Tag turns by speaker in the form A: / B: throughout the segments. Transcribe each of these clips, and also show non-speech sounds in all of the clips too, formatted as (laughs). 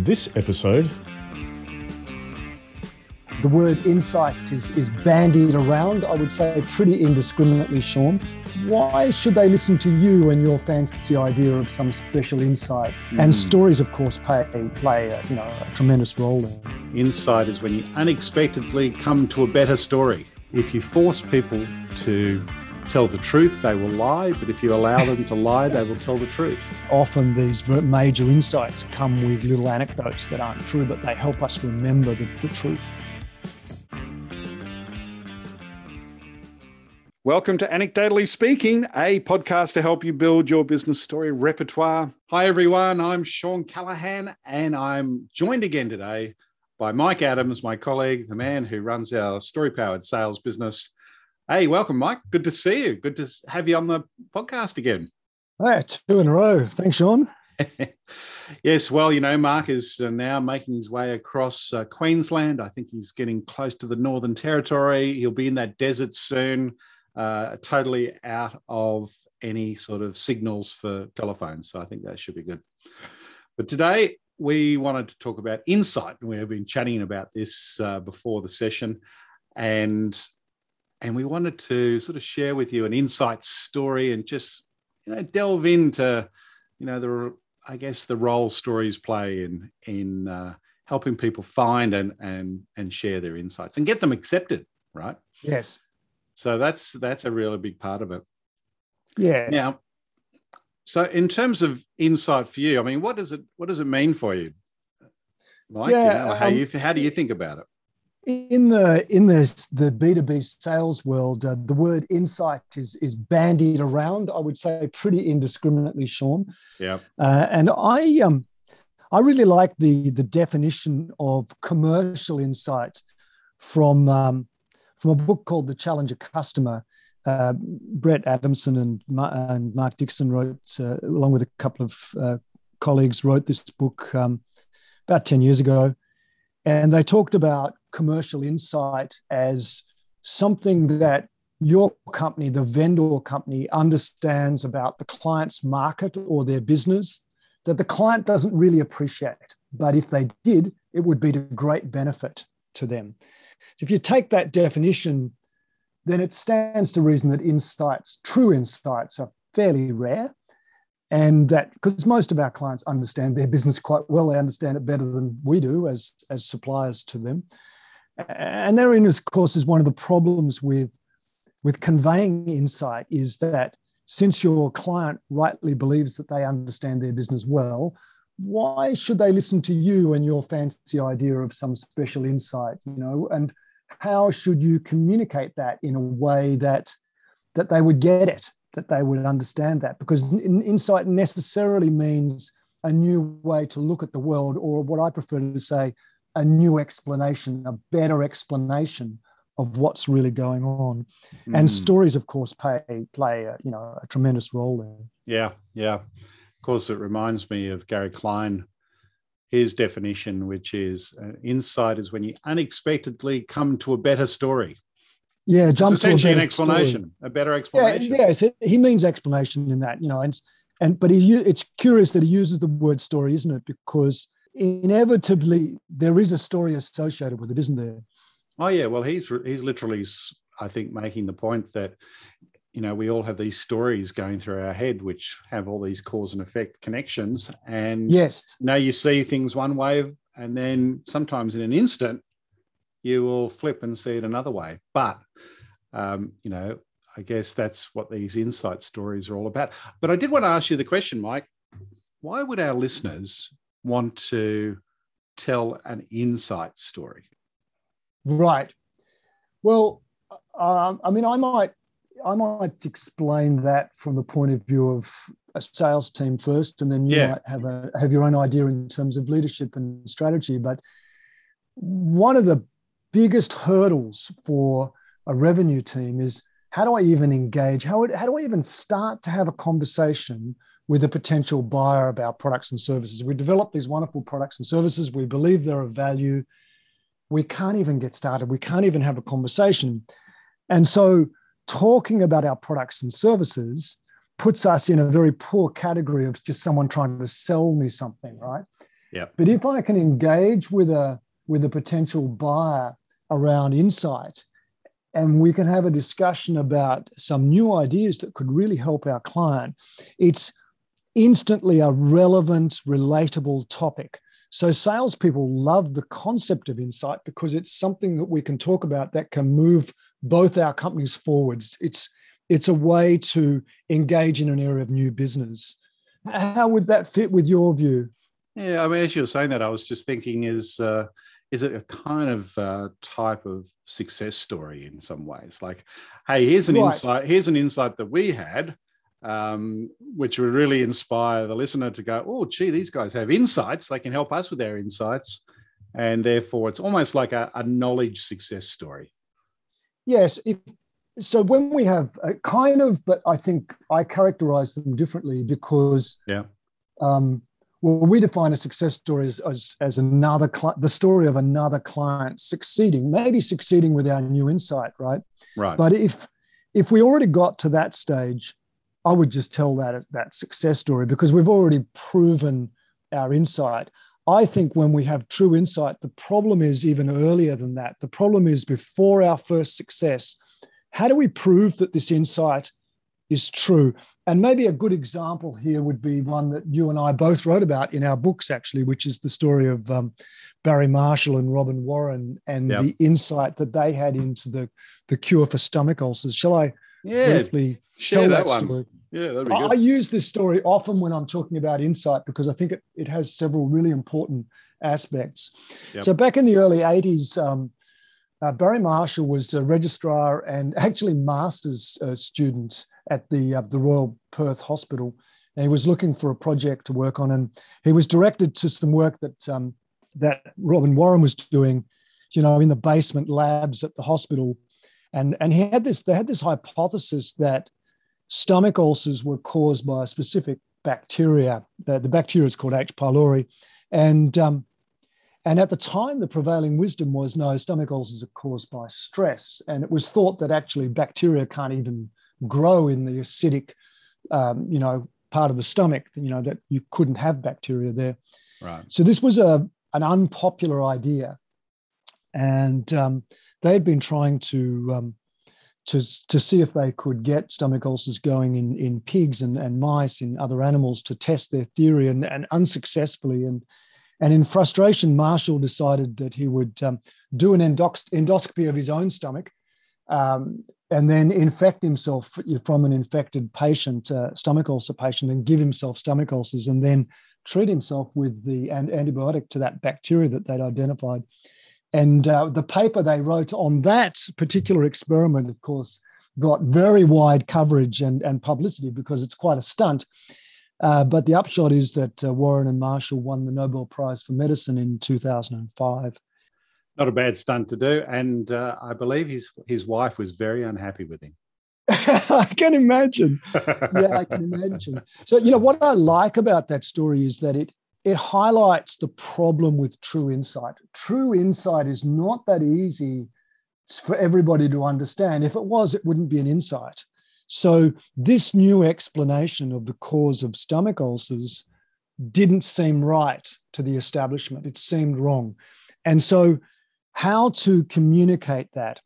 A: On this episode,
B: the word insight is, is bandied around, I would say pretty indiscriminately, Shawn. Why should they listen to you and your fancy idea of some special insight? Mm. And stories, of course, play, play a, you know, a tremendous role in.
C: Insight is when you unexpectedly come to a better story. If you force people to tell the truth, they will lie. But if you allow them to lie, they will tell the truth.
B: Often these major insights come with little anecdotes that aren't true, but they help us remember the, the truth.
C: Welcome to Anecdotally Speaking, a podcast to help you build your business story repertoire. Hi, everyone. I'm Shawn Callahan, and I'm joined again today by Mike Adams, my colleague, the man who runs our story powered sales business. Hey, welcome, Mike. Good to see you. Good to have you on the podcast again.
B: Hey, two in a row. Thanks, Shawn. (laughs)
C: yes, well, you know, Mark is uh, now making his way across uh, Queensland. I think he's getting close to the Northern Territory. He'll be in that desert soon, uh, totally out of any sort of signals for telephones. So I think that should be good. But today we wanted to talk about insight. We have been chatting about this uh, before the session. And and we wanted to sort of share with you an insight story and just you know delve into you know the I guess the role stories play in in uh, helping people find and and and share their insights and get them accepted, right?
B: Yes.
C: So that's that's a really big part of it.
B: Yes.
C: Now, so in terms of insight for you, I mean, what does it what does it mean for you? Mike, yeah, you know, how um, you how do you think about it?
B: In the in the the b2b sales world uh, the word insight is is bandied around i would say pretty indiscriminately shawn.
C: Yeah.
B: Uh, and i um i really like the the definition of commercial insight from um, from a book called the challenger customer. Uh, brett adamson and, and mark dixon wrote uh, along with a couple of uh, colleagues wrote this book um, about 10 years ago and they talked about commercial insight as something that your company, the vendor company, understands about the client's market or their business that the client doesn't really appreciate. But if they did, it would be to great benefit to them. So if you take that definition, then it stands to reason that insights, true insights, are fairly rare and that because most of our clients understand their business quite well they understand it better than we do as as suppliers to them. And therein of course is one of the problems with with conveying insight is that since your client rightly believes that they understand their business well why should they listen to you and your fancy idea of some special insight you know? And how should you communicate that in a way that that they would get it that they would understand that because insight necessarily means a new way to look at the world, or what I prefer to say, a new explanation, a better explanation of what's really going on. Mm. And stories, of course, play play a, you know a tremendous role there.
C: Yeah, yeah. Of course, it reminds me of Gary Klein. His definition, which is uh, insight, is when you unexpectedly come to a better story.
B: Yeah, jump
C: to a
B: better
C: an explanation,
B: story.
C: a better explanation.
B: Yeah, yes, he means explanation in that, you know, and and but he it's curious that he uses the word story, isn't it? Because inevitably there is a story associated with it, isn't there?
C: Oh yeah, well he's he's literally, I think, making the point that you know we all have these stories going through our head which have all these cause and effect connections and
B: yes
C: now you see things one way and then sometimes in an instant you will flip and see it another way but um, you know, I guess that's what these insight stories are all about. But I did want to ask you the question, Mike why would our listeners want to tell an insight story?
B: Right. Well, um, I mean, I might I might explain that from the point of view of a sales team first, and then you yeah. might have a have your own idea in terms of leadership and strategy. But one of the biggest hurdles for a revenue team is how do I even engage? How, how do I even start to have a conversation with a potential buyer about products and services? We develop these wonderful products and services. We believe they're of value. We can't even get started. We can't even have a conversation. And so, talking about our products and services puts us in a very poor category of just someone trying to sell me something, right?
C: Yeah.
B: But if I can engage with a with a potential buyer around insight, and we can have a discussion about some new ideas that could really help our client, it's instantly a relevant, relatable topic. So salespeople love the concept of insight because it's something that we can talk about that can move both our companies forwards. It's it's a way to engage in an area of new business. How would that fit with your view?
C: Yeah, I mean, as you were saying that, I was just thinking: is uh, is it a kind of uh, type of success story in some ways? Like, hey, here's an right. insight. Here's an insight that we had, um, which would really inspire the listener to go, "Oh, gee, these guys have insights. They can help us with their insights." And therefore, it's almost like a, a knowledge success story.
B: Yes, if, so when we have a kind of, but I think I characterize them differently because
C: yeah.
B: Um, well, we define a success story as, as, as another cli- the story of another client succeeding, maybe succeeding with our new insight, right?
C: Right.
B: But if if we already got to that stage, I would just tell that that success story because we've already proven our insight. I think when we have true insight, the problem is even earlier than that. The problem is before our first success. How do we prove that this insight is true. And maybe a good example here would be one that you and I both wrote about in our books, actually, which is the story of um, Barry Marshall and Robin Warren and yep. the insight that they had into the, the cure for stomach ulcers. Shall I
C: yeah,
B: briefly
C: share that, that one? Story? Yeah, that'd be good.
B: I use this story often when I'm talking about insight because I think it, it has several really important aspects. Yep. So back in the early 80s, um, uh, Barry Marshall was a registrar and (laughs) actually master's uh, student at the uh, the Royal Perth Hospital. And he was looking for a project to work on, and he was directed to some work that um, that Robin Warren was doing, you know, in the basement labs at the hospital, and and he had this they had this hypothesis that stomach ulcers were caused by a specific bacteria. The, the bacteria is called H. pylori, and um, and at the time, the prevailing wisdom was no, stomach ulcers are caused by stress. And it was thought that actually bacteria can't even grow in the acidic, um, you know, part of the stomach, you know, that you couldn't have bacteria there.
C: Right.
B: So this was a, an unpopular idea. And um, they had been trying to, um, to, to see if they could get stomach ulcers going in, in pigs and, and mice, in other animals to test their theory and, and unsuccessfully. And and in frustration, Marshall decided that he would um, do an endoscopy of his own stomach um, and then infect himself from an infected patient, uh, stomach ulcer patient, and give himself stomach ulcers and then treat himself with the antibiotic to that bacteria that they'd identified. And uh, the paper they wrote on that particular experiment, of course, got very wide coverage and, and publicity because it's quite a stunt. Uh, but the upshot is that uh, Warren and Marshall won the Nobel Prize for Medicine in 2005.
C: Not a bad stunt to do, and uh, I believe his his wife was very unhappy with him. (laughs)
B: I can imagine. Yeah, I can (laughs) imagine. So you know what I like about that story is that it it highlights the problem with true insight. True insight is not that easy for everybody to understand. If it was, it wouldn't be an insight. So, this new explanation of the cause of stomach ulcers didn't seem right to the establishment. It seemed wrong. And so, how to communicate that?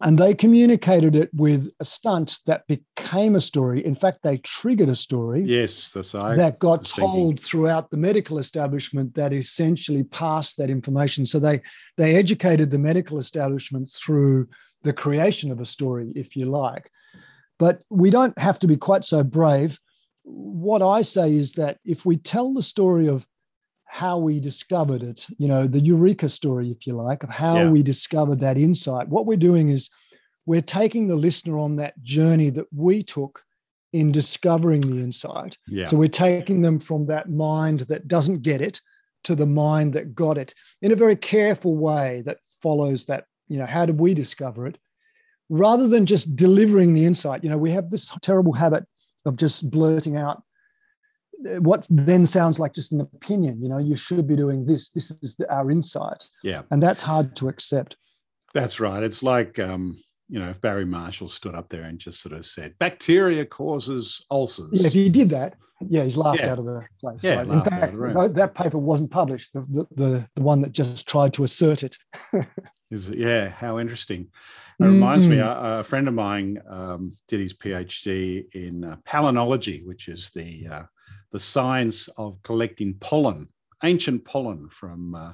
B: And they communicated it with a stunt that became a story. In fact, they triggered a story.
C: Yes, that's right.
B: That got told throughout the medical establishment that essentially passed that information. So they they educated the medical establishment through the creation of a story, if you like. But we don't have to be quite so brave. What I say is that if we tell the story of how we discovered it, you know, the eureka story, if you like, of how yeah. we discovered that insight, what we're doing is we're taking the listener on that journey that we took in discovering the insight.
C: Yeah.
B: So we're taking them from that mind that doesn't get it to the mind that got it in a very careful way that follows that, you know, how did we discover it? rather than just delivering the insight. You know, we have this terrible habit of just blurting out what then sounds like just an opinion. You know, you should be doing this. This is the, our insight.
C: Yeah.
B: And that's hard to accept.
C: That's right. It's like, um, you know, if Barry Marshall stood up there and just sort of said, bacteria causes ulcers.
B: Yeah, if he did that. Yeah, he's laughed
C: Yeah.
B: out of the place.
C: Yeah,
B: right? In
C: laughed out of
B: fact,
C: the room.
B: tho- that paper wasn't published. The, the the the one that just tried to assert it. (laughs)
C: Is yeah, how interesting. It reminds me,
B: Mm.
C: a, a friend of mine um, did his PhD in uh, palynology, which is the uh, the science of collecting pollen, ancient pollen from uh,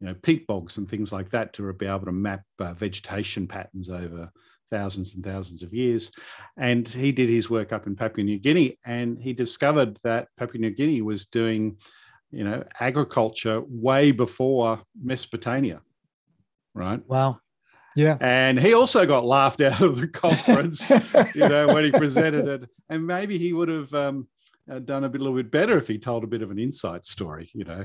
C: you know peat bogs and things like that, to be able to map uh, vegetation patterns over thousands and thousands of years. And he did his work up in Papua New Guinea, and he discovered that Papua New Guinea was doing, you know, agriculture way before Mesopotamia, right?
B: Wow. Yeah.
C: And he also got laughed out of the conference, (laughs) you know, when he presented it. And maybe he would have um, done a bit, a little bit better if he told a bit of an insight story, you know,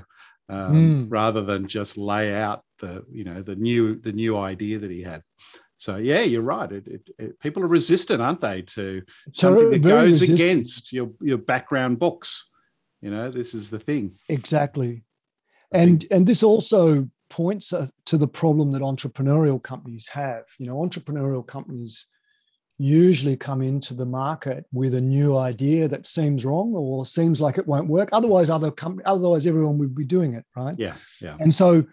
C: um,
B: Mm.
C: rather than just lay out the, you know, the new the new idea that he had. So yeah, you're right. It, it, it, people are resistant, aren't they, to something that
B: very
C: goes
B: resistant.
C: against your your background books. You know, this is the thing.
B: Exactly.
C: I
B: And and this also points uh, to the problem that entrepreneurial companies have. You know, entrepreneurial companies usually come into the market with a new idea that seems wrong or seems like it won't work. Otherwise, other company, otherwise everyone would be doing it, right?
C: Yeah, yeah,
B: And so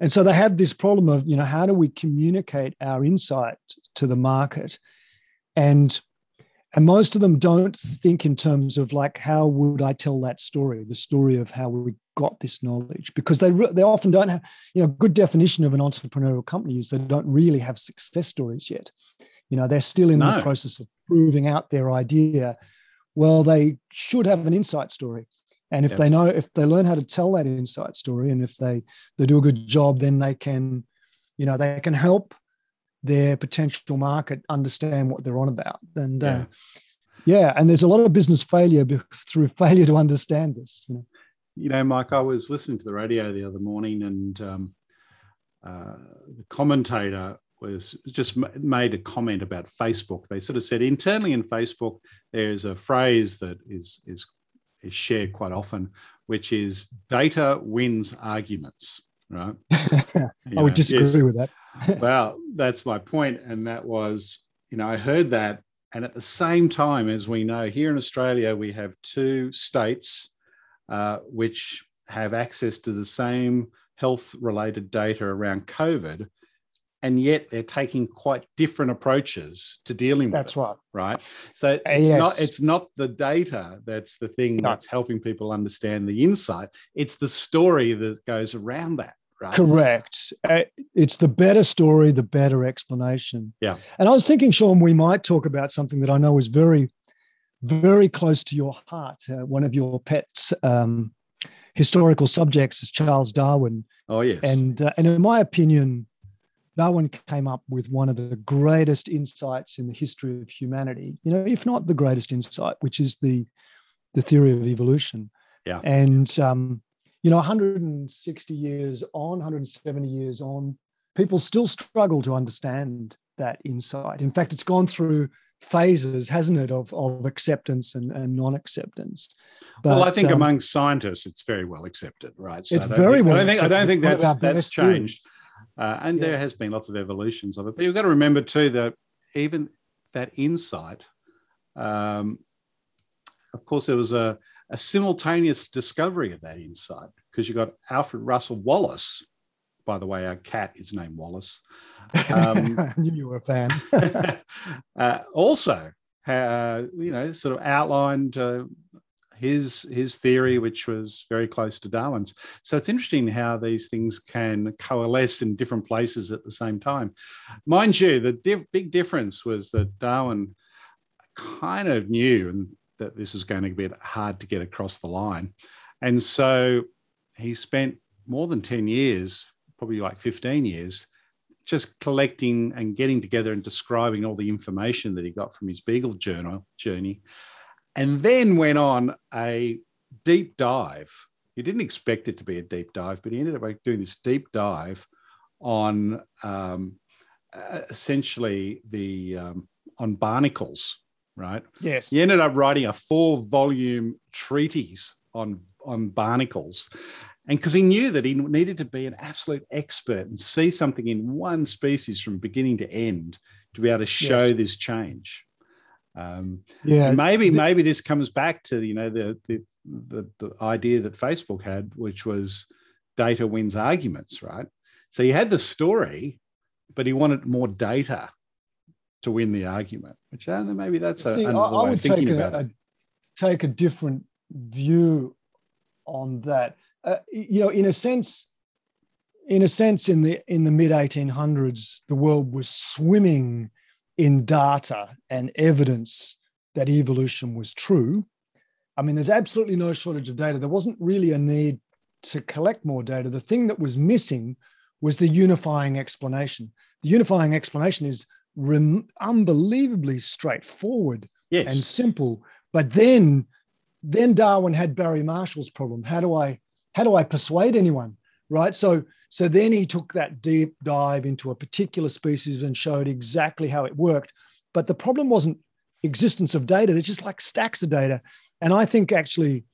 B: and so they have this problem of, you know, how do we communicate our insight to the market? And and most of them don't think in terms of like how would I tell that story, the story of how we got this knowledge, because they re- they often don't have, you know, good definition of an entrepreneurial company is they don't really have success stories yet. You know, they're still in
C: No.
B: the process of proving out their idea. Well, they should have an insight story. And if they know, if they learn how to tell that insight story, and if they they do a good job, then they can, you know, they can help their potential market understand what they're on about. And
C: yeah.
B: uh, yeah, and there's a lot of business failure be- (laughs) through failure to understand this. You know?
C: you know, Mike, I was listening to the radio the other morning, and um, uh, the commentator was just made a comment about Facebook. They sort of said internally in Facebook, there's a phrase that is is is shared quite often, which is "data wins arguments." Right? (laughs)
B: I would
C: know,
B: disagree
C: yes.
B: with that. (laughs)
C: well, that's my point, and that was, you know, I heard that, and at the same time, as we know, here in Australia, we have two states uh, which have access to the same health-related data around COVID, and yet they're taking quite different approaches to dealing with
B: That's
C: it.
B: right.
C: Right. So it's not it's not the data that's the thing
B: No.
C: that's helping people understand the insight. It's the story that goes around that. Right.
B: Correct. Uh, it's the better story, the better explanation.
C: Yeah.
B: And I was thinking, Shawn, we might talk about something that I know is very, very close to your heart. Uh, one of your pets um, historical subjects is Charles Darwin.
C: Oh yes.
B: And, uh, and in my opinion, Darwin came up with one of the greatest insights in the history of humanity, you know, if not the greatest insight, which is the, the theory of evolution.
C: Yeah.
B: And, um, you know, 160 years on, 170 years on, people still struggle to understand that insight. In fact, it's gone through phases, hasn't it, of, of acceptance and, and non acceptance.
C: well, I think
B: um,
C: among scientists, it's very well accepted, right?
B: It's very well
C: I don't think, I don't think
B: accepted. One of
C: that's that's
B: best theories.
C: Uh, and there has been lots of evolutions of it. But you've got to remember too that even that insight, um, of course, there was a, a simultaneous discovery of that insight because you got Alfred Russel Wallace. By the way, our cat is named Wallace. Um, (laughs)
B: I knew you were a fan. (laughs)
C: uh, also, uh, you know, sort of outlined uh, his his theory, which was very close to Darwin's. So it's interesting how these things can coalesce in different places at the same time. Mind you, the big difference was that Darwin kind of knew that this was going to be hard to get across the line, and so he spent more than ten years, probably like fifteen years, just collecting and getting together and describing all the information that he got from his Beagle journal journey, and then went on a deep dive. He didn't expect it to be a deep dive, but he ended up doing this deep dive on um, uh, essentially the um, on barnacles, right?
B: yes.
C: He ended up writing a four-volume treatise on on barnacles, and because he knew that he needed to be an absolute expert and see something in one species from beginning to end to be able to show
B: Yes.
C: this change. Um, yeah, maybe the, maybe this comes back to you know the, the the the idea that Facebook had, which was data wins arguments, right? So you had the story, but he wanted more data to win the argument. Which I know, maybe that's a, See, another I, I would of thinking take about a, it.
B: A, take a different view on that. Uh, you know, in a sense, in a sense, in the in the mid 1800s, the world was swimming in data and evidence that evolution was true. I mean, there's absolutely no shortage of data. There wasn't really a need to collect more data. The thing that was missing was the unifying explanation. The unifying explanation is rem- unbelievably straightforward yes. and simple. But then, then Darwin had Barry Marshall's problem. How do I how do I persuade anyone? Right. So so then he took that deep dive into a particular species and showed exactly how it worked. But the problem wasn't existence of data. There's just like stacks of data. And I think actually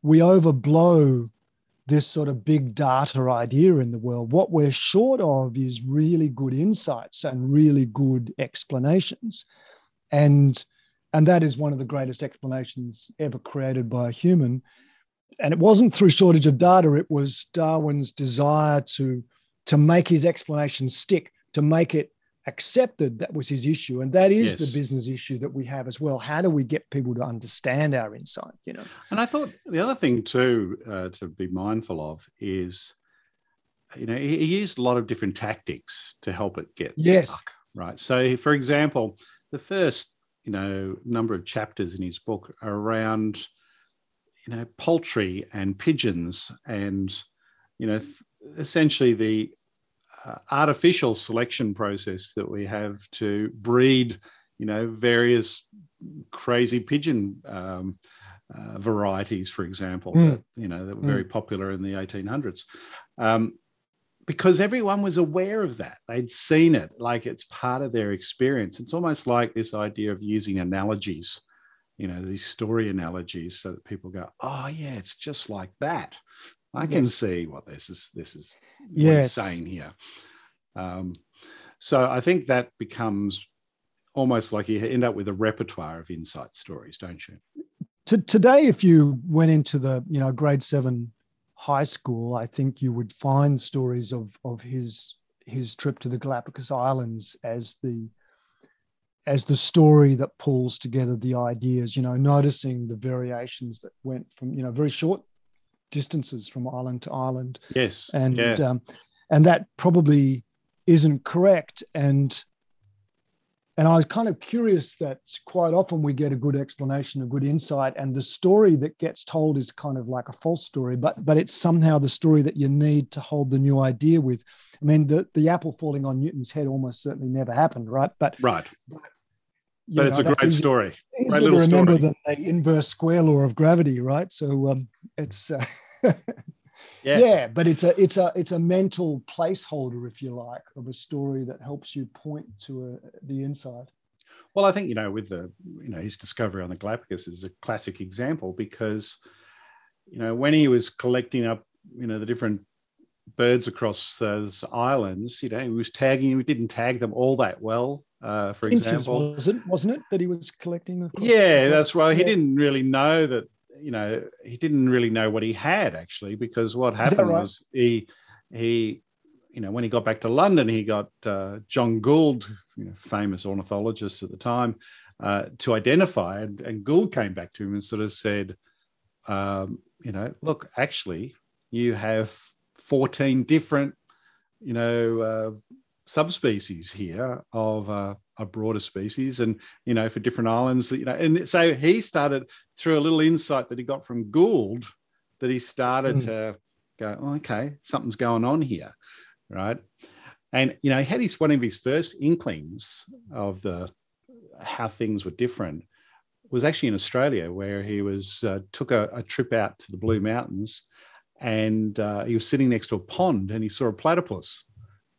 B: we overblow this sort of big data idea in the world. What we're short of is really good insights and really good explanations. And, and that is one of the greatest explanations ever created by a human. And it wasn't through shortage of data, it was Darwin's desire to, to make his explanation stick, to make it accepted that was his issue and that is yes. the business issue that we have as well how do we get people to understand our insight you know
C: and i thought the other thing too uh, to be mindful of is you know he, he, used a lot of different tactics to help it get yes. stuck right so for example the first you know number of chapters in his book are around you know poultry and pigeons and you know essentially the uh, artificial selection process that we have to breed, you know, various crazy pigeon um, uh, varieties, for example, mm. that, you know, that were mm. very popular in the 1800s. Um, because everyone was aware of that. They'd seen it, like it's part of their experience. It's almost like this idea of using analogies, you know, these story analogies, so that people go, "Oh, yeah, it's just like that." I can yes. see what this is. This is yes. saying here. Um, so I think that becomes almost like you end up with a repertoire of insight stories, don't you?
B: To, today, if you went into the you know grade seven high school, I think you would find stories of of his his trip to the Galapagos Islands as the as the story that pulls together the ideas. You know, noticing the variations that went from you know very short distances from island to island.
C: Yes,
B: and yeah. um, and that probably isn't correct and and I was kind of curious that quite often we get a good explanation, a good insight, and the story that gets told is kind of like a false story, but but it's somehow the story that you need to hold the new idea with. I mean, the, the apple falling on Newton's head almost certainly never happened, right?
C: But right. But, it's know, a great easy, story.
B: Easier to remember story. than the inverse square law of gravity, right? So um, it's uh, (laughs) yeah. yeah but it's a it's a it's a mental placeholder if you like of a story that helps you point to a, the inside
C: well i think you know with the you know his discovery on the galapagos is a classic example because you know when he was collecting up you know the different birds across those islands you know he was tagging he didn't tag them all that well uh, for example
B: was it wasn't it that he was collecting
C: yeah that's right yeah. he didn't really know that you know, he didn't really know what he had actually, because what happened right? was he he you know when he got back to London, he got uh, John Gould, you know, famous ornithologist at the time, uh, to identify, and, and, Gould came back to him and sort of said, um, you know, look, actually, you have fourteen different, you know, uh, subspecies here of uh, a broader species. And you know for different islands you know and so he started through a little insight that he got from gould that he started mm. to go oh, okay something's going on here right? And you know he had his one of his first inklings of the how things were different was actually in australia where he was uh, took a, a, trip out to the blue mountains and uh, he was sitting next to a pond and he saw a platypus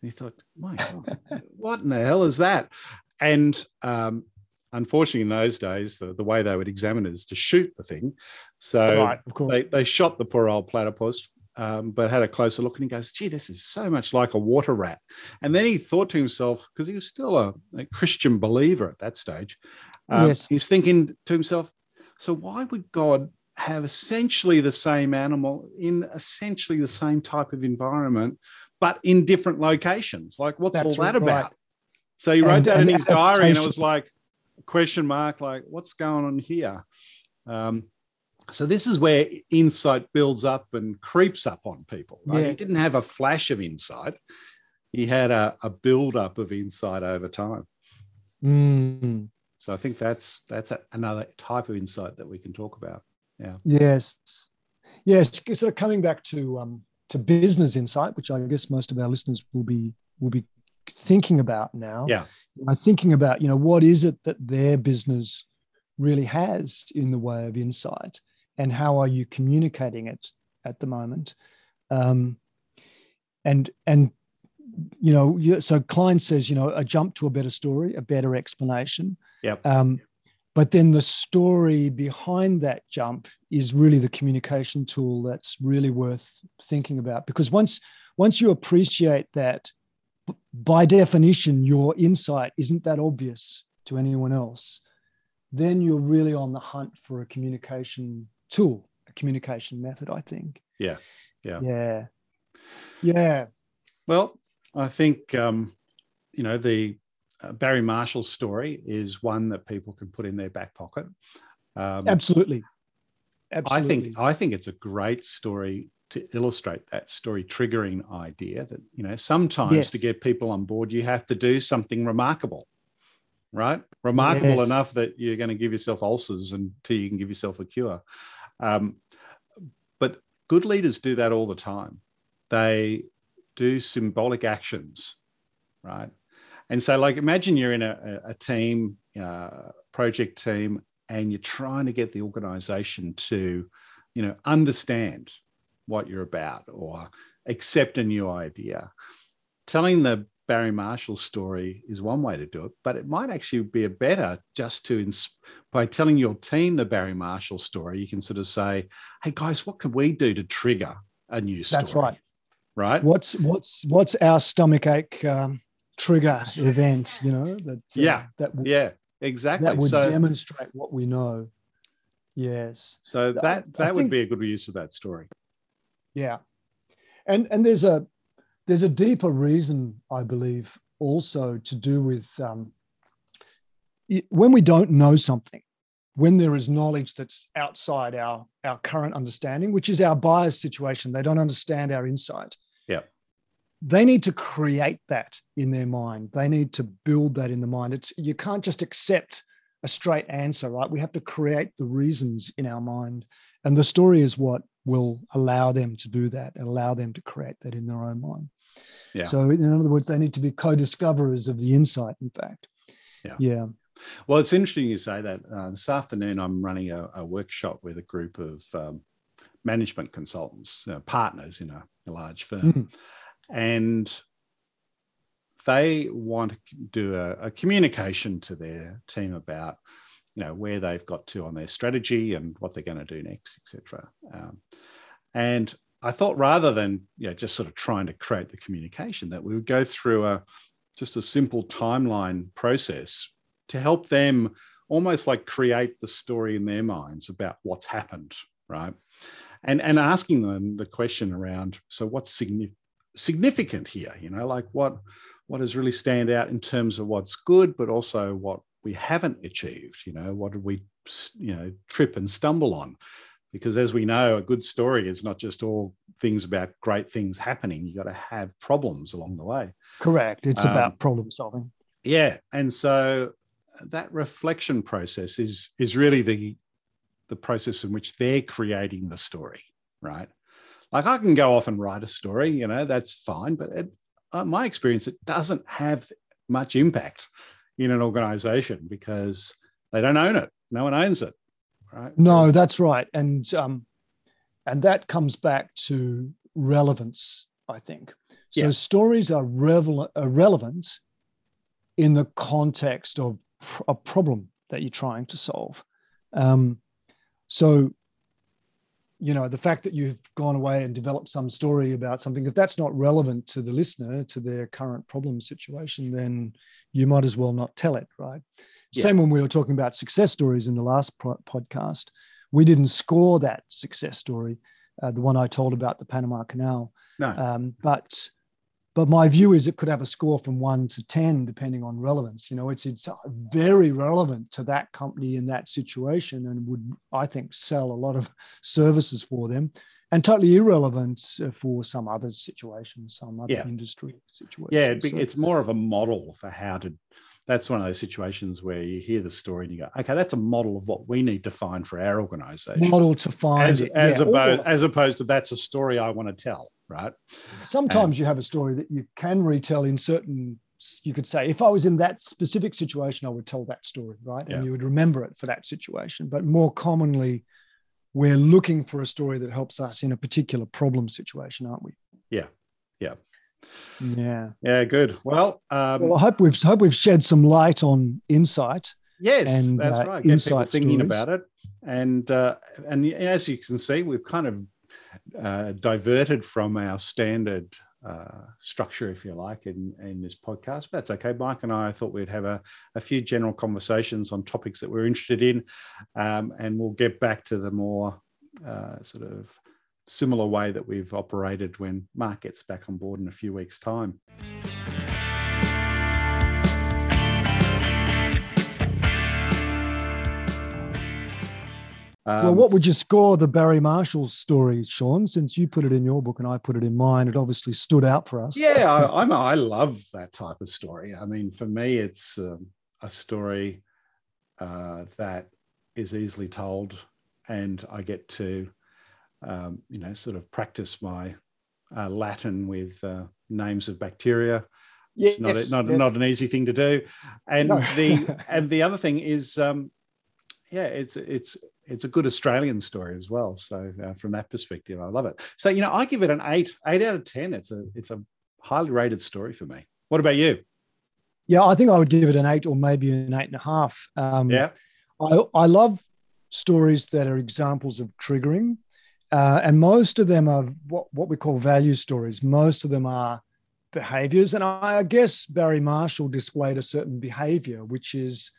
C: he thought, my God, what in the hell is that? And um, unfortunately, in those days, the, the way they would examine it is to shoot the thing. So right, of course. They, they shot the poor old platypus, um, but had a closer look and he goes, gee, this is so much like a water rat. And then he thought to himself, because he was still a, a, Christian believer at that stage, Um,
B: Yes.
C: He's thinking to himself, so why would God have essentially the same animal in essentially the same type of environment, but in different locations? Like, what's
B: That's
C: all that
B: right.
C: about? So he wrote
B: And-
C: that in his diary, and it was like question mark, like, what's going on here? Um, so this is where insight builds up and creeps up on people. Right? He didn't have a flash of insight; he had a, a build up of insight over time.
B: Mm.
C: So I think that's that's a, another type of insight that we can talk about. Yeah.
B: Yes, yes. Sort of coming back to um, to business insight, which I guess most of our listeners will be will be thinking about now.
C: Yeah.
B: Are thinking about you know what is it that their business really has in the way of insight, and how are you communicating it at the moment? Um, and and you know, so Klein says you know a jump to a better story, a better explanation.
C: Yeah.
B: Um, but then the story behind that jump is really the communication tool that's really worth thinking about because once once you appreciate that by definition your insight isn't that obvious to anyone else then you're really on the hunt for a communication tool a communication method i think
C: Yeah. Yeah.
B: yeah yeah
C: Well, I think um, you know the uh, Barry Marshall's story is one that people can put in their back pocket. Um,
B: absolutely
C: I think I think it's a great story to illustrate that story triggering idea that you know sometimes
B: Yes.
C: to get people on board you have to do something remarkable right remarkable
B: Yes.
C: enough that you're going to give yourself ulcers until you can give yourself a cure um, but good leaders do that all the time they do symbolic actions right and so like imagine you're in a, a team uh, project team and you're trying to get the organization to you know understand what you're about or accept a new idea. Telling the barry marshall story is one way to do it but it might actually be a better just to by telling your team the barry marshall story you can sort of say hey guys what can we do to trigger a new story?
B: That's right.
C: right?
B: What's what's what's our stomach ache um, trigger event you know that uh,
C: Yeah.
B: that would,
C: yeah exactly.
B: that would
C: so,
B: demonstrate what we know. Yes.
C: So
B: I-
C: that
B: I
C: that would
B: think-
C: be a good use of that story.
B: Yeah. And and there's a there's a deeper reason i believe also to do with um, when we don't know something when there is knowledge that's outside our our current understanding which is our buyer's situation. They don't understand our insight. They need to create that in their mind they need to build that in the mind it's you can't just accept a straight answer right we have to create the reasons in our mind and the story is what will allow them to do that and allow them to create that in their own mind
C: Yeah.
B: so in other words they need to be co-discoverers of the insight in fact
C: Yeah.
B: yeah
C: Well, it's interesting you say that. Uh, this afternoon, I'm running a, a workshop with a group of um, management consultants, uh, partners in a, a large firm,
B: Mhm.
C: And they want to do a, a communication to their team about, you know, where they've got to on their strategy and what they're going to do next, etc. Um, and I thought rather than you know, just sort of trying to create the communication, that we would go through a just a simple timeline process to help them almost like create the story in their minds about what's happened, right? And and asking them the question around, so what's signi- significant here? You know, like what what does really stand out in terms of what's good, but also what we haven't achieved. You know, what did we you know trip and stumble on? Because as we know, a good story is not just all things about great things happening. You got to have problems along the way.
B: correct it's
C: Um,
B: about problem solving
C: Yeah, and so that reflection process is is really the the process in which they're creating the story, right? Like I can go off and write a story, you know, that's fine, but it, uh, my experience, it doesn't have much impact in an organization because they don't own it. No one owns it, right?
B: No, that's right, and um, and that comes back to relevance. I think so.
C: Yeah.
B: Stories are, revel- are relevant in the context of a problem that you're trying to solve. Um, so, you know, the fact that you've gone away and developed some story about something, if that's not relevant to the listener to their current problem situation, then you might as well not tell it, right? Yeah. Same when we were talking about success stories in the last pro- podcast. We didn't score that success story, uh, the one I told about the Panama Canal.
C: No. Um,
B: but but my view is it could have a score from one to ten depending on relevance. You know, it's it's very relevant to that company in that situation, and would I think sell a lot of (laughs) services for them and totally irrelevant uh, for some other situation, some other yeah. industry situation.
C: Yeah, so, it's more of a model for how to. That's one of those situations where you hear the story and you go, "Okay, that's a model of what we need to find for our organisation."
B: Model to find
C: as, as yeah. opposed or, as opposed to that's a story I want to tell, right?
B: Sometimes and, you have a story that you can retell in certain. You could say, if I was in that specific situation, I would tell that story, right? And you would remember it for that situation. But more commonly, we're looking for a story that helps us in a particular problem situation, aren't we?
C: Yeah, yeah,
B: yeah,
C: yeah. Good. Well, um,
B: well, I hope we've hope we've shed some light on insight.
C: Yes, and, that's uh, right. Get insight thinking about it, and uh, and as you can see, we've kind of uh, diverted from our standard uh, structure, if you like, in, in this podcast. But that's okay. Mike and I, thought we'd have a, a few general conversations on topics that we're interested in, um, and we'll get back to the more uh, sort of similar way that we've operated when Mark gets back on board in a few weeks' time.
B: Um, well, what would you score the Barry Marshall story, Shawn? Since you put it in your book and I put it in mine, it obviously stood out for us.
C: Yeah, I, I'm, I love that type of story. I mean, for me, it's um, a story uh, that is easily told, and I get to, um, you know, sort of practice my uh, Latin with uh, names of bacteria.
B: Yes,
C: not,
B: yes.
C: not, not an easy thing to do, and no. the (laughs) and the other thing is, um, yeah, it's it's it's a good Australian story as well. So uh, from that perspective, I love it. So you know, I give it an eight, eight out of ten. It's a it's a highly rated story for me. What about you?
B: Yeah, I think I would give it an eight or maybe an eight and a half. Um,
C: yeah,
B: I I love stories that are examples of triggering, uh, and most of them are what what we call value stories. Most of them are behaviors, and I guess Barry Marshall displayed a certain behavior, which is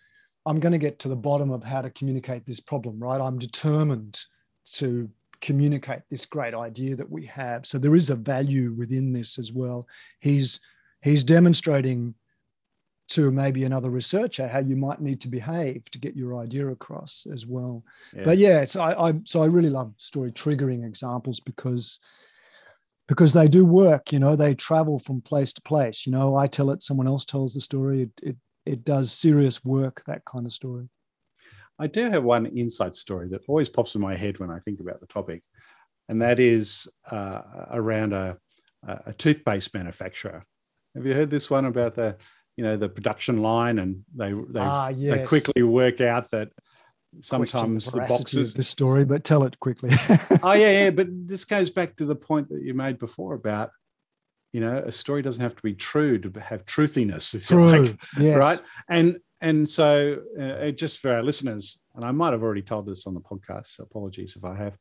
B: I'm going to get to the bottom of how to communicate this problem, right? I'm determined to communicate this great idea that we have. So there is a value within this as well. He's he's demonstrating to maybe another researcher how you might need to behave to get your idea across as well. Yeah. But yeah, so I, I so I really love story triggering examples because because they do work you know they travel from place to place you know i tell it someone else tells the story it, it it does serious work, that kind of story.
C: I do have one inside story that always pops in my head when I think about the topic, and that is uh, around a, a toothpaste manufacturer. Have you heard this one about the, you know, the production line, and they they, ah, yes. they quickly work out that sometimes the, the boxes
B: the story, but tell it quickly. (laughs)
C: oh yeah, yeah, but (laughs) this goes back to the point that you made before about you know a story doesn't have to be true to have truthiness
B: true like, yes.
C: right and and so uh, just for our listeners and i might have already told this on the podcast so apologies if i have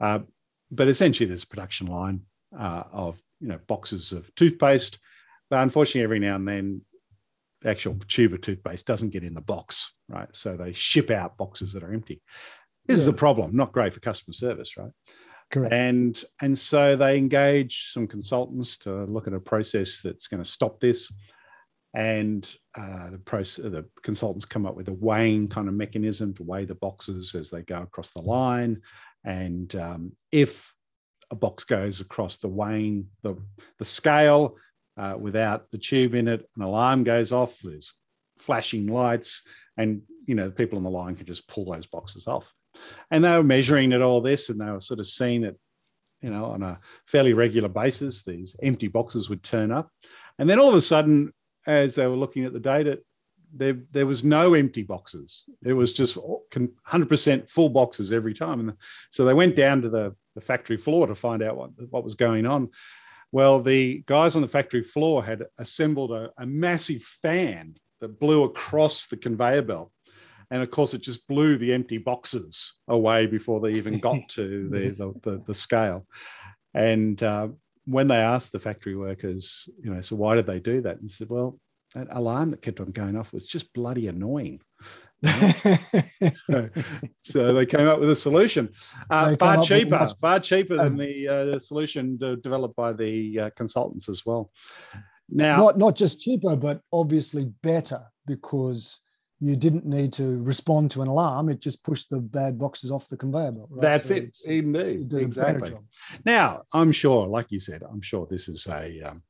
C: uh, but essentially there's a production line uh, of you know boxes of toothpaste but unfortunately every now and then the actual tube of toothpaste doesn't get in the box right so they ship out boxes that are empty this yes. is a problem not great for customer service right
B: Correct.
C: And and so they engage some consultants to look at a process that's going to stop this. And uh, the process, the consultants come up with a weighing kind of mechanism to weigh the boxes as they go across the line. And um, if a box goes across the weighing the the scale uh, without the tube in it, an alarm goes off. There's flashing lights, and you know the people on the line can just pull those boxes off and they were measuring at all this and they were sort of seeing that you know on a fairly regular basis these empty boxes would turn up. And then all of a sudden as they were looking at the data there, there was no empty boxes. It was just 100% full boxes every time. And so they went down to the, the factory floor to find out what, what was going on. Well the guys on the factory floor had assembled a, a massive fan that blew across the conveyor belt and of course it just blew the empty boxes away before they even got (laughs) to the, the, the, the, scale. And uh, when they asked the factory workers you know so why did they do that? And said well that alarm that kept on going off was just bloody annoying. (laughs) so, so, they came up with a solution. Uh, far cheaper, far cheaper um, than the uh, solution developed by the uh, consultants as well.
B: Now, not not just cheaper, but obviously better because you didn't need to respond to an alarm. It just pushed the bad boxes off the conveyor belt.
C: Right? That's so it, indeed. Exactly. Now, I'm sure, like you said, I'm sure this is a um,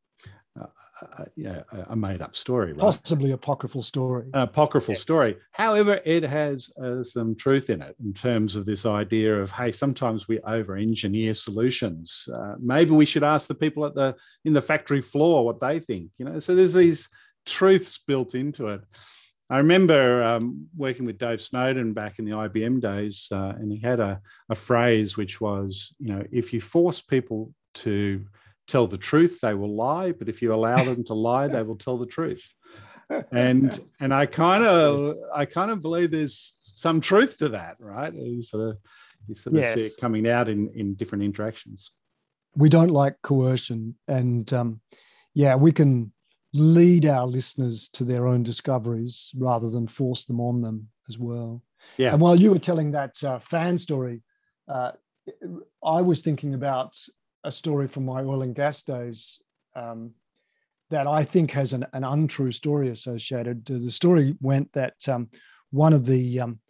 C: uh, yeah, a made up story, right?
B: Possibly apocryphal story.
C: An apocryphal yes. story. However, it has uh, some truth in it in terms of this idea of hey, sometimes we over engineer solutions. Uh, maybe we should ask the people at the in the factory floor what they think. You know, so there's these truths built into it. I remember um, working with Dave Snowden back in the IBM days, uh, and he had a, a phrase which was, you know, if you force people to tell the truth, they will lie. But if you allow them to lie, they will tell the truth. And and I kind of I kind of believe there's some truth to that, right? You sort of you sort of yes. see it coming out in in different interactions.
B: We don't like coercion, and um, yeah, we can lead our listeners to their own discoveries rather than force them on them as well. Yeah. And while you were telling that uh, fan story, uh, I was thinking about a story from my oil and gas days um, that I think has an, an, untrue story associated. The story went that um, one of the um,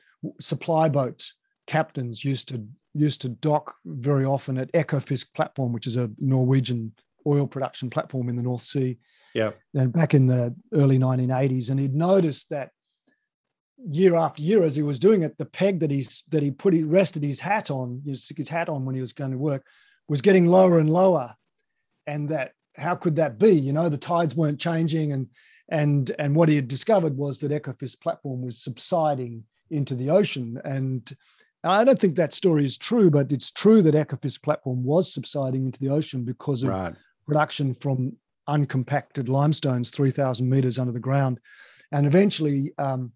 B: supply boat captains used to used to dock very often at Ekofisk platform, which is a Norwegian oil production platform in the North Sea.
C: Yeah.
B: And back in the early 1980s, and he'd noticed that year after year as he was doing it, the peg that he's that he put he rested his hat on, his hat on when he was going to work, was getting lower and lower and that how could that be you know the tides weren't changing and and and what he had discovered was that Ekofisk platform was subsiding into the ocean and I don't think that story is true, but it's true that Ekofisk platform was subsiding into the ocean because of right. production from uncompacted limestones 3,000 meters under the ground. And eventually, um,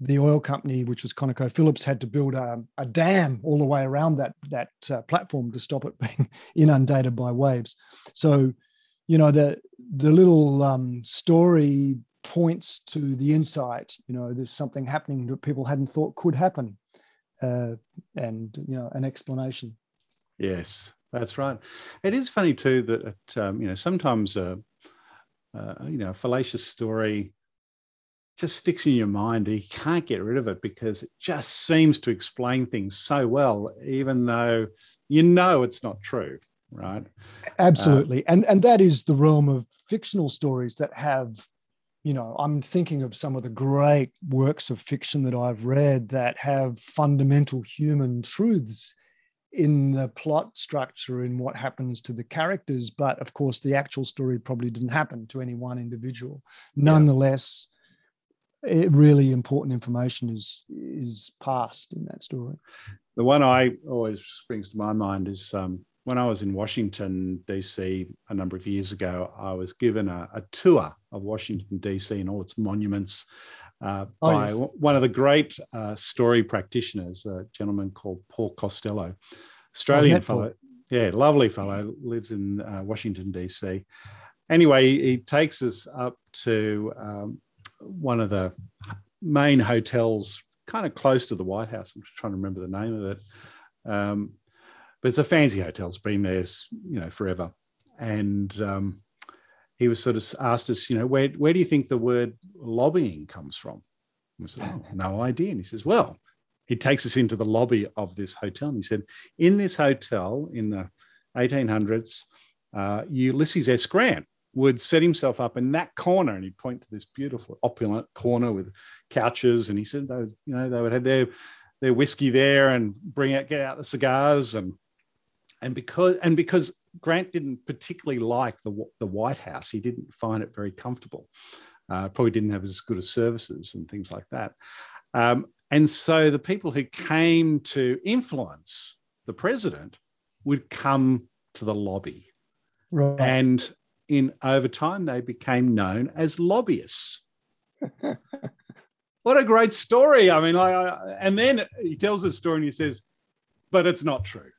B: the oil company, which was ConocoPhillips, had to build a, a dam all the way around that that uh, platform to stop it (laughs) being inundated by waves. So, you know, the the little um, story points to the insight. You know, there's something happening that people hadn't thought could happen, uh, and you know, an explanation.
C: Yes, that's right. It is funny too that um, you know sometimes a, you know a fallacious story just sticks in your mind. You can't get rid of it because it just seems to explain things so well, even though you know it's not true, right?
B: Absolutely. Uh, and and that is the realm of fictional stories that have, you know, I'm thinking of some of the great works of fiction that I've read that have fundamental human truths in the plot structure in what happens to the characters but of course the actual story probably didn't happen to any one individual nonetheless it, really important information is is passed in that story.
C: The one I always springs to my mind is um, when I was in Washington D.C. a number of years ago. I was given a, a tour of Washington D.C. and all its monuments. Uh, oh, by yes. one of the great uh, story practitioners, a gentleman called Paul Costello, Australian fellow. Yeah, lovely fellow, lives in uh, Washington, D.C. Anyway, he takes us up to um, one of the main hotels, kind of close to the White House. I'm trying to remember the name of it. Um, but it's a fancy hotel. It's been there, you know, forever. And um, he was sort of asked us, you know, where, where do you think the word lobbying comes from? And we said, oh, no idea. And he says, well, he takes us into the lobby of this hotel. And he said, in this hotel in the 1800s, uh, Ulysses S. Grant would set himself up in that corner and he'd point to this beautiful opulent corner with couches and he said those you know they would have their their whiskey there and bring out get out the cigars and and because and because Grant didn't particularly like the the White House he didn't find it very comfortable uh, probably didn't have as good as services and things like that um, and so the people who came to influence the president would come to the lobby Right. And in over time, they became known as lobbyists. (laughs) what a great story. I mean, like, and then he tells this story and he says, but it's not true.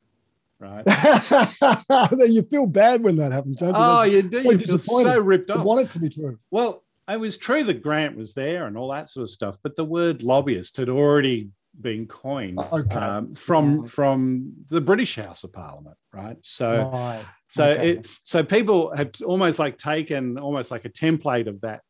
C: Right. (laughs)
B: you feel bad when that happens, don't you?
C: Oh, you do. You feel so ripped off. You
B: want it to be true.
C: Well, it was true that Grant was there and all that sort of stuff, but the word lobbyist had already been coined okay. um, from from the British House of Parliament, right? So, right. so okay. it so people had almost like taken almost like a template of that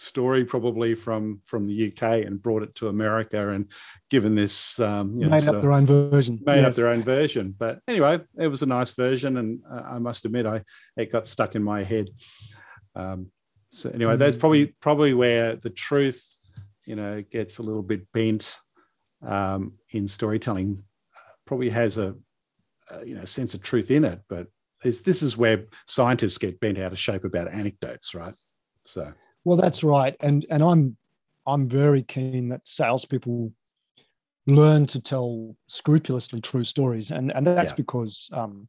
C: story probably from from the UK and brought it to America and given this um,
B: you know, made up their own version.
C: made yes. up their own version. But anyway it was a nice version and uh, I must admit I it got stuck in my head. Um, so anyway that's probably probably where the truth you know gets a little bit bent um, in storytelling. Probably has a, a you know sense of truth in it but is this is where scientists get bent out of shape about anecdotes right? So
B: well, that's right, and and I'm I'm very keen that salespeople learn to tell scrupulously true stories, and and that's yeah. because um,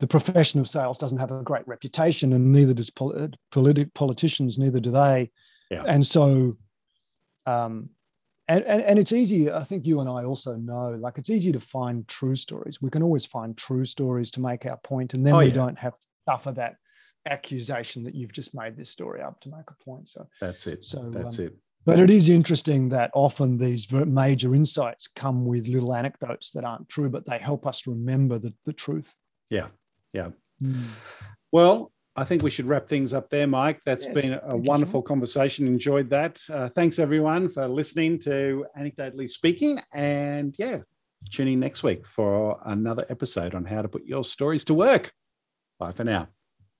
B: the profession of sales doesn't have a great reputation, and neither does pol- politi- politicians, neither do they, yeah. and so. Um, and, and, and it's easy, I think you and I also know, like it's easy to find true stories. We can always find true stories to make our point, and then oh, we yeah. don't have to suffer that accusation that you've just made this story up to make a point. So
C: that's it. So that's um, it.
B: But it is interesting that often these major insights come with little anecdotes that aren't true, but they help us remember the, the truth.
C: Yeah. Yeah. Mm. Well, I think we should wrap things up there, Mike. That's yes, been a wonderful conversation. Enjoyed that. Uh, thanks, everyone, for listening to Anecdotally Speaking. And yeah, tune in next week for another episode on how to put your stories to work. Bye for now.